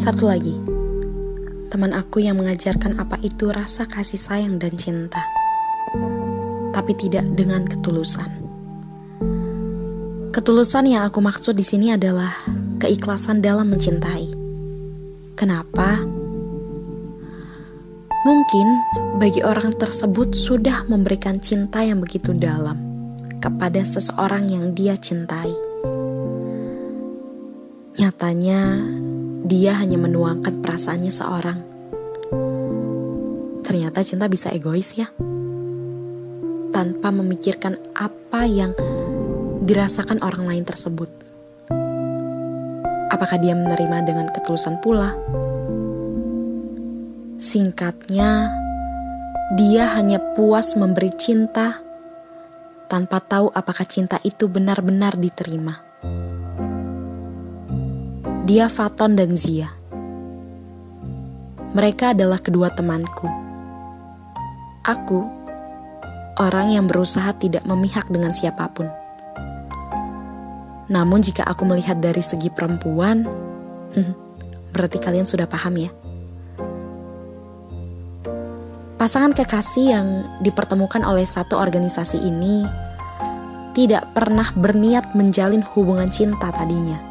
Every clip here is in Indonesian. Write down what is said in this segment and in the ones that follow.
Satu lagi, teman aku yang mengajarkan apa itu rasa kasih sayang dan cinta, tapi tidak dengan ketulusan. Ketulusan yang aku maksud di sini adalah keikhlasan dalam mencintai. Kenapa? Mungkin bagi orang tersebut sudah memberikan cinta yang begitu dalam kepada seseorang yang dia cintai. Nyatanya, dia hanya menuangkan perasaannya seorang. Ternyata cinta bisa egois ya. Tanpa memikirkan apa yang dirasakan orang lain tersebut. Apakah dia menerima dengan ketulusan pula? Singkatnya, dia hanya puas memberi cinta tanpa tahu apakah cinta itu benar-benar diterima dia Faton dan Zia. Mereka adalah kedua temanku. Aku, orang yang berusaha tidak memihak dengan siapa pun. Namun jika aku melihat dari segi perempuan, berarti kalian sudah paham ya. Pasangan kekasih yang dipertemukan oleh satu organisasi ini tidak pernah berniat menjalin hubungan cinta tadinya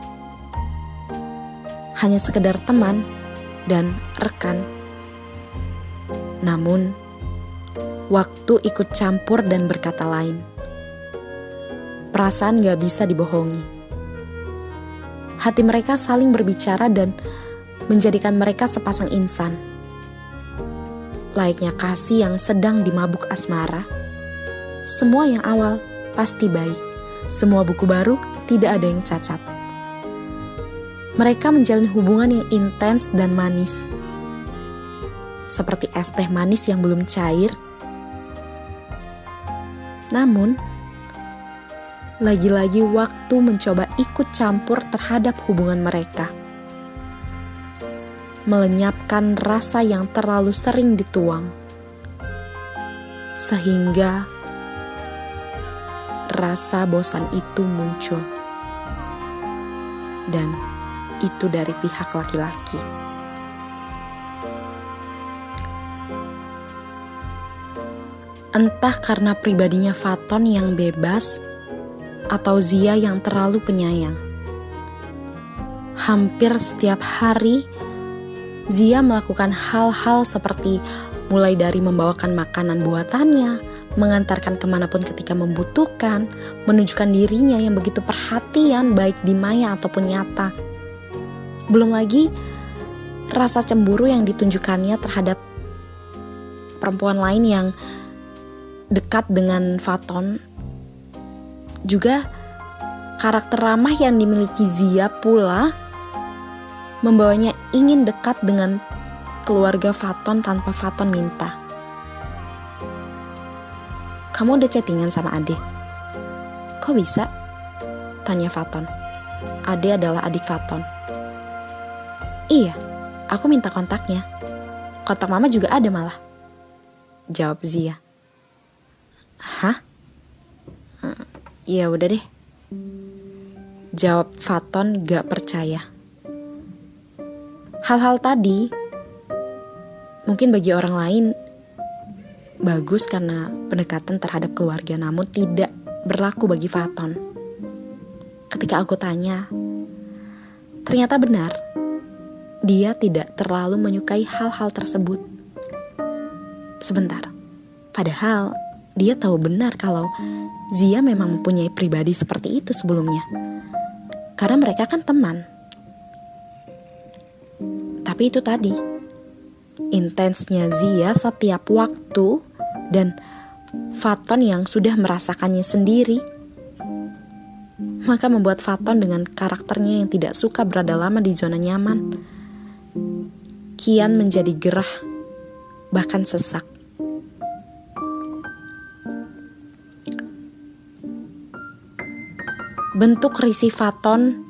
hanya sekedar teman dan rekan. Namun, waktu ikut campur dan berkata lain. Perasaan gak bisa dibohongi. Hati mereka saling berbicara dan menjadikan mereka sepasang insan. Layaknya kasih yang sedang dimabuk asmara. Semua yang awal pasti baik. Semua buku baru tidak ada yang cacat mereka menjalin hubungan yang intens dan manis. Seperti es teh manis yang belum cair. Namun, lagi-lagi waktu mencoba ikut campur terhadap hubungan mereka. Melenyapkan rasa yang terlalu sering dituang. Sehingga rasa bosan itu muncul. Dan itu dari pihak laki-laki. Entah karena pribadinya Faton yang bebas atau Zia yang terlalu penyayang. Hampir setiap hari, Zia melakukan hal-hal seperti mulai dari membawakan makanan buatannya, mengantarkan ke mana pun ketika membutuhkan, menunjukkan dirinya yang begitu perhatian baik di maya ataupun nyata belum lagi rasa cemburu yang ditunjukkannya terhadap perempuan lain yang dekat dengan Faton. Juga karakter ramah yang dimiliki Zia pula membawanya ingin dekat dengan keluarga Faton tanpa Faton minta. Kamu udah chattingan sama Ade? Kok bisa? Tanya Faton. Ade adalah adik Faton. Iya, aku minta kontaknya. Kontak mama juga ada malah. Jawab Zia. Hah? Ya udah deh. Jawab Faton gak percaya. Hal-hal tadi mungkin bagi orang lain bagus karena pendekatan terhadap keluarga namun tidak berlaku bagi Faton. Ketika aku tanya, ternyata benar dia tidak terlalu menyukai hal-hal tersebut. Sebentar, padahal dia tahu benar kalau Zia memang mempunyai pribadi seperti itu sebelumnya. Karena mereka kan teman. Tapi itu tadi, intensnya Zia setiap waktu dan Faton yang sudah merasakannya sendiri maka membuat Faton dengan karakternya yang tidak suka berada lama di zona nyaman kian menjadi gerah, bahkan sesak. Bentuk risi Faton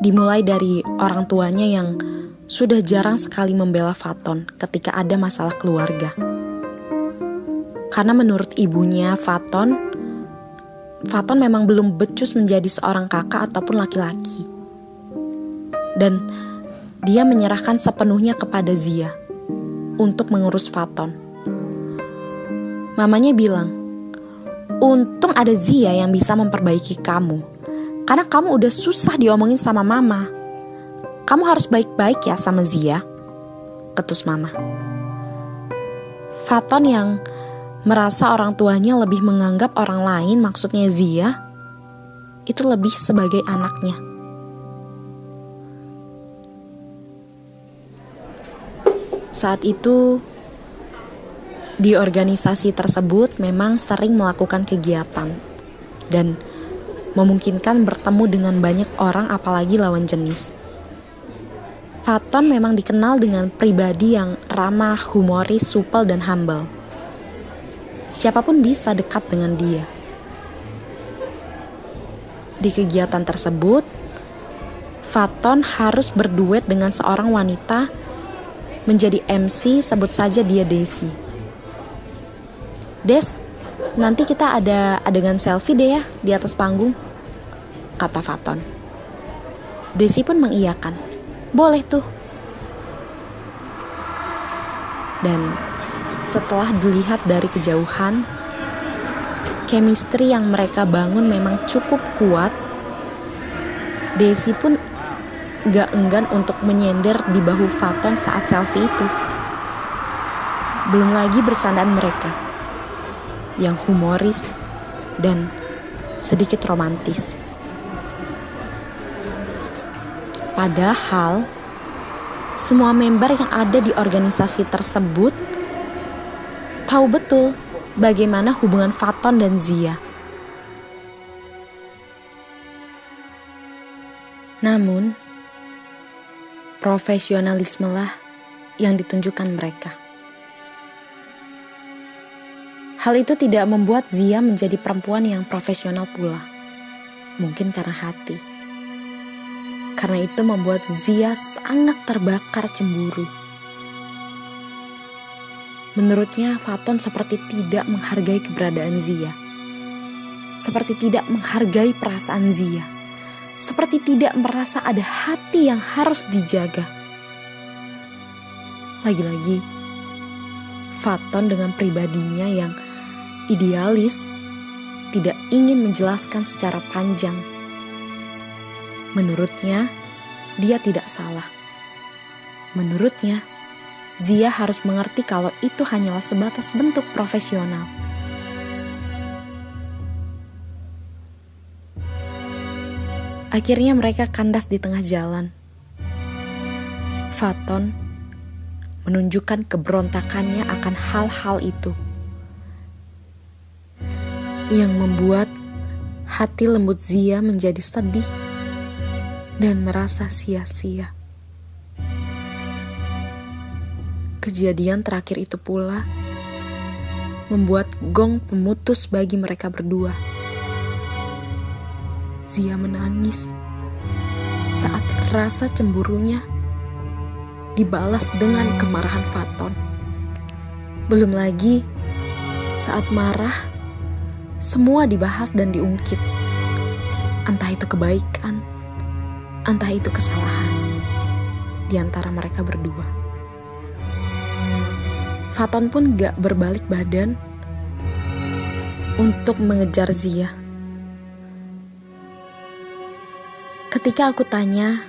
dimulai dari orang tuanya yang sudah jarang sekali membela Faton ketika ada masalah keluarga. Karena menurut ibunya Faton, Faton memang belum becus menjadi seorang kakak ataupun laki-laki. Dan dia menyerahkan sepenuhnya kepada Zia untuk mengurus Faton. Mamanya bilang, untung ada Zia yang bisa memperbaiki kamu. Karena kamu udah susah diomongin sama mama. Kamu harus baik-baik ya sama Zia. Ketus mama. Faton yang merasa orang tuanya lebih menganggap orang lain maksudnya Zia itu lebih sebagai anaknya. Saat itu di organisasi tersebut memang sering melakukan kegiatan dan memungkinkan bertemu dengan banyak orang apalagi lawan jenis. Faton memang dikenal dengan pribadi yang ramah, humoris, supel, dan humble. Siapa pun bisa dekat dengan dia. Di kegiatan tersebut, Faton harus berduet dengan seorang wanita menjadi MC sebut saja dia Desi. Des, nanti kita ada adegan selfie deh ya di atas panggung, kata Faton. Desi pun mengiyakan. Boleh tuh. Dan setelah dilihat dari kejauhan, chemistry yang mereka bangun memang cukup kuat. Desi pun gak enggan untuk menyender di bahu Faton saat selfie itu. Belum lagi bercandaan mereka yang humoris dan sedikit romantis. Padahal semua member yang ada di organisasi tersebut tahu betul bagaimana hubungan Faton dan Zia. Namun, profesionalisme lah yang ditunjukkan mereka. Hal itu tidak membuat Zia menjadi perempuan yang profesional pula. Mungkin karena hati. Karena itu membuat Zia sangat terbakar cemburu. Menurutnya, Faton seperti tidak menghargai keberadaan Zia. Seperti tidak menghargai perasaan Zia. Seperti tidak merasa ada hati yang harus dijaga. Lagi-lagi, Faton dengan pribadinya yang idealis tidak ingin menjelaskan secara panjang Menurutnya, dia tidak salah. Menurutnya, Zia harus mengerti kalau itu hanyalah sebatas bentuk profesional. Akhirnya mereka kandas di tengah jalan. Faton menunjukkan keberontakannya akan hal-hal itu yang membuat hati lembut Zia menjadi sedih dan merasa sia-sia. Kejadian terakhir itu pula membuat gong pemutus bagi mereka berdua. Zia menangis saat rasa cemburunya dibalas dengan kemarahan Faton. Belum lagi saat marah, semua dibahas dan diungkit. Entah itu kebaikan, entah itu kesalahan di antara mereka berdua. Faton pun gak berbalik badan untuk mengejar Zia. Ketika aku tanya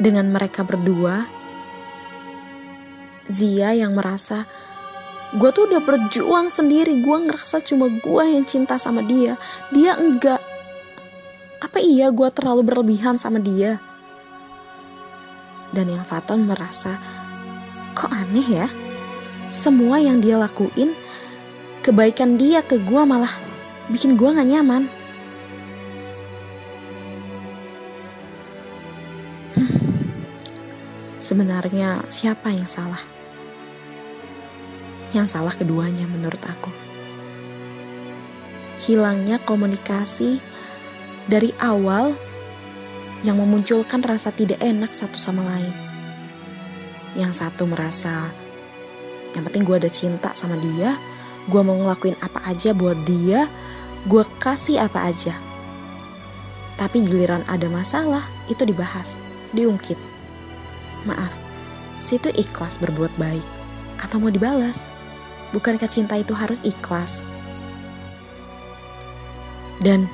dengan mereka berdua, Zia yang merasa gue tuh udah berjuang sendiri, gue ngerasa cuma gue yang cinta sama dia, dia enggak. Apa iya gue terlalu berlebihan sama dia? Dan yang Faton merasa, kok aneh ya? Semua yang dia lakuin, kebaikan dia ke gue malah bikin gue gak nyaman. Sebenarnya siapa yang salah? Yang salah keduanya menurut aku. Hilangnya komunikasi dari awal yang memunculkan rasa tidak enak satu sama lain. Yang satu merasa, yang penting gue ada cinta sama dia, gue mau ngelakuin apa aja buat dia, gue kasih apa aja. Tapi giliran ada masalah, itu dibahas, diungkit. Maaf, si itu ikhlas berbuat baik atau mau dibalas. Bukankah cinta itu harus ikhlas? Dan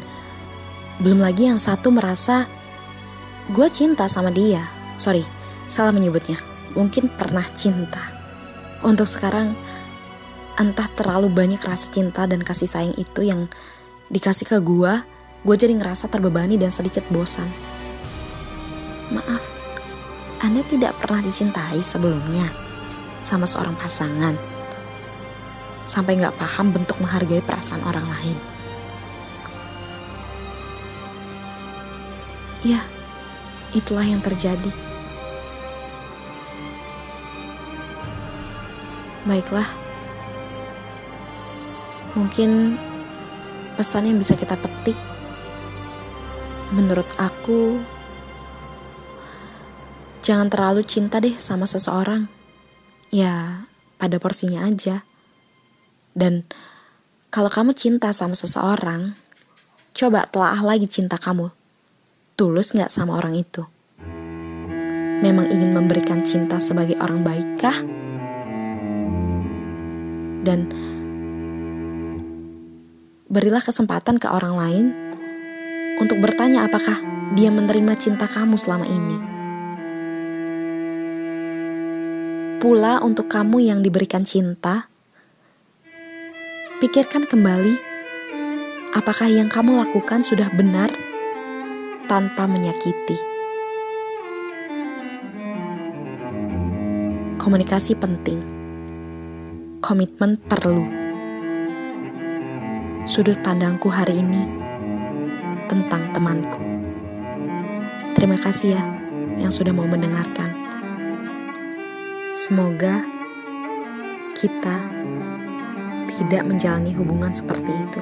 belum lagi yang satu merasa gue cinta sama dia. Sorry, salah menyebutnya. Mungkin pernah cinta. Untuk sekarang, entah terlalu banyak rasa cinta dan kasih sayang itu yang dikasih ke gue, gue jadi ngerasa terbebani dan sedikit bosan. Maaf, Anda tidak pernah dicintai sebelumnya sama seorang pasangan. Sampai gak paham bentuk menghargai perasaan orang lain. Ya, itulah yang terjadi. Baiklah, mungkin pesan yang bisa kita petik, menurut aku, jangan terlalu cinta deh sama seseorang. Ya, pada porsinya aja. Dan kalau kamu cinta sama seseorang, coba telah lagi cinta kamu tulus nggak sama orang itu? Memang ingin memberikan cinta sebagai orang baikkah? Dan berilah kesempatan ke orang lain untuk bertanya apakah dia menerima cinta kamu selama ini. Pula untuk kamu yang diberikan cinta, pikirkan kembali apakah yang kamu lakukan sudah benar tanpa menyakiti. Komunikasi penting. Komitmen perlu. Sudut pandangku hari ini tentang temanku. Terima kasih ya yang sudah mau mendengarkan. Semoga kita tidak menjalani hubungan seperti itu.